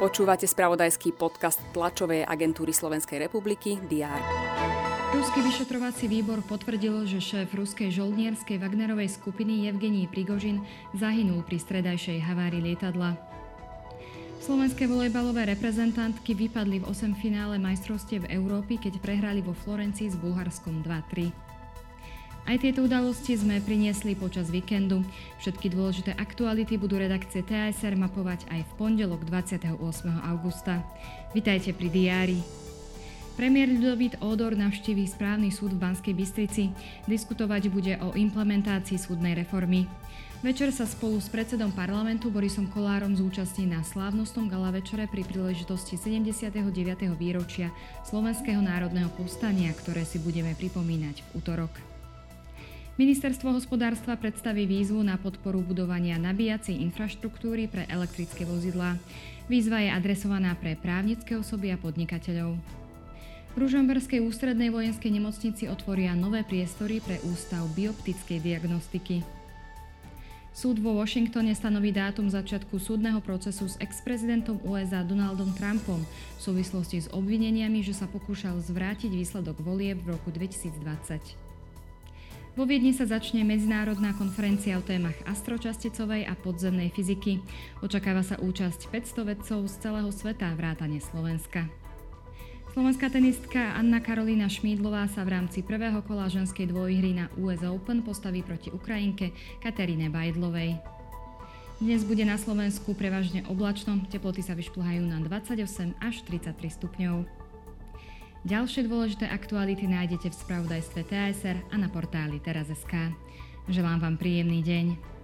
Počúvate spravodajský podcast tlačovej agentúry Slovenskej republiky DR. Ruský vyšetrovací výbor potvrdil, že šéf ruskej žoldnierskej Wagnerovej skupiny Evgenij Prigožin zahynul pri stredajšej havárii lietadla. Slovenské volejbalové reprezentantky vypadli v 8 finále majstrovstiev Európy, keď prehrali vo Florencii s Bulharskom 2-3. Aj tieto udalosti sme priniesli počas víkendu. Všetky dôležité aktuality budú redakcie TASR mapovať aj v pondelok 28. augusta. Vitajte pri diári. Premiér Ľudovít Ódor navštíví správny súd v Banskej Bystrici. Diskutovať bude o implementácii súdnej reformy. Večer sa spolu s predsedom parlamentu Borisom Kolárom zúčastní na slávnostnom gala večere pri príležitosti 79. výročia Slovenského národného povstania, ktoré si budeme pripomínať v útorok. Ministerstvo hospodárstva predstaví výzvu na podporu budovania nabíjacej infraštruktúry pre elektrické vozidlá. Výzva je adresovaná pre právnické osoby a podnikateľov. V Ružomberskej ústrednej vojenskej nemocnici otvoria nové priestory pre ústav bioptickej diagnostiky. Súd vo Washingtone stanoví dátum začiatku súdneho procesu s ex-prezidentom USA Donaldom Trumpom v súvislosti s obvineniami, že sa pokúšal zvrátiť výsledok volieb v roku 2020. Vo Viedni sa začne medzinárodná konferencia o témach astročasticovej a podzemnej fyziky. Očakáva sa účasť 500 vedcov z celého sveta vrátane Slovenska. Slovenská tenistka Anna Karolína Šmídlová sa v rámci prvého kola ženskej dvojhry na US Open postaví proti Ukrajinke Kateríne Bajdlovej. Dnes bude na Slovensku prevažne oblačno, teploty sa vyšplhajú na 28 až 33 stupňov. Ďalšie dôležité aktuality nájdete v spravodajstve TSR a na portáli teraz.sk. Želám vám príjemný deň.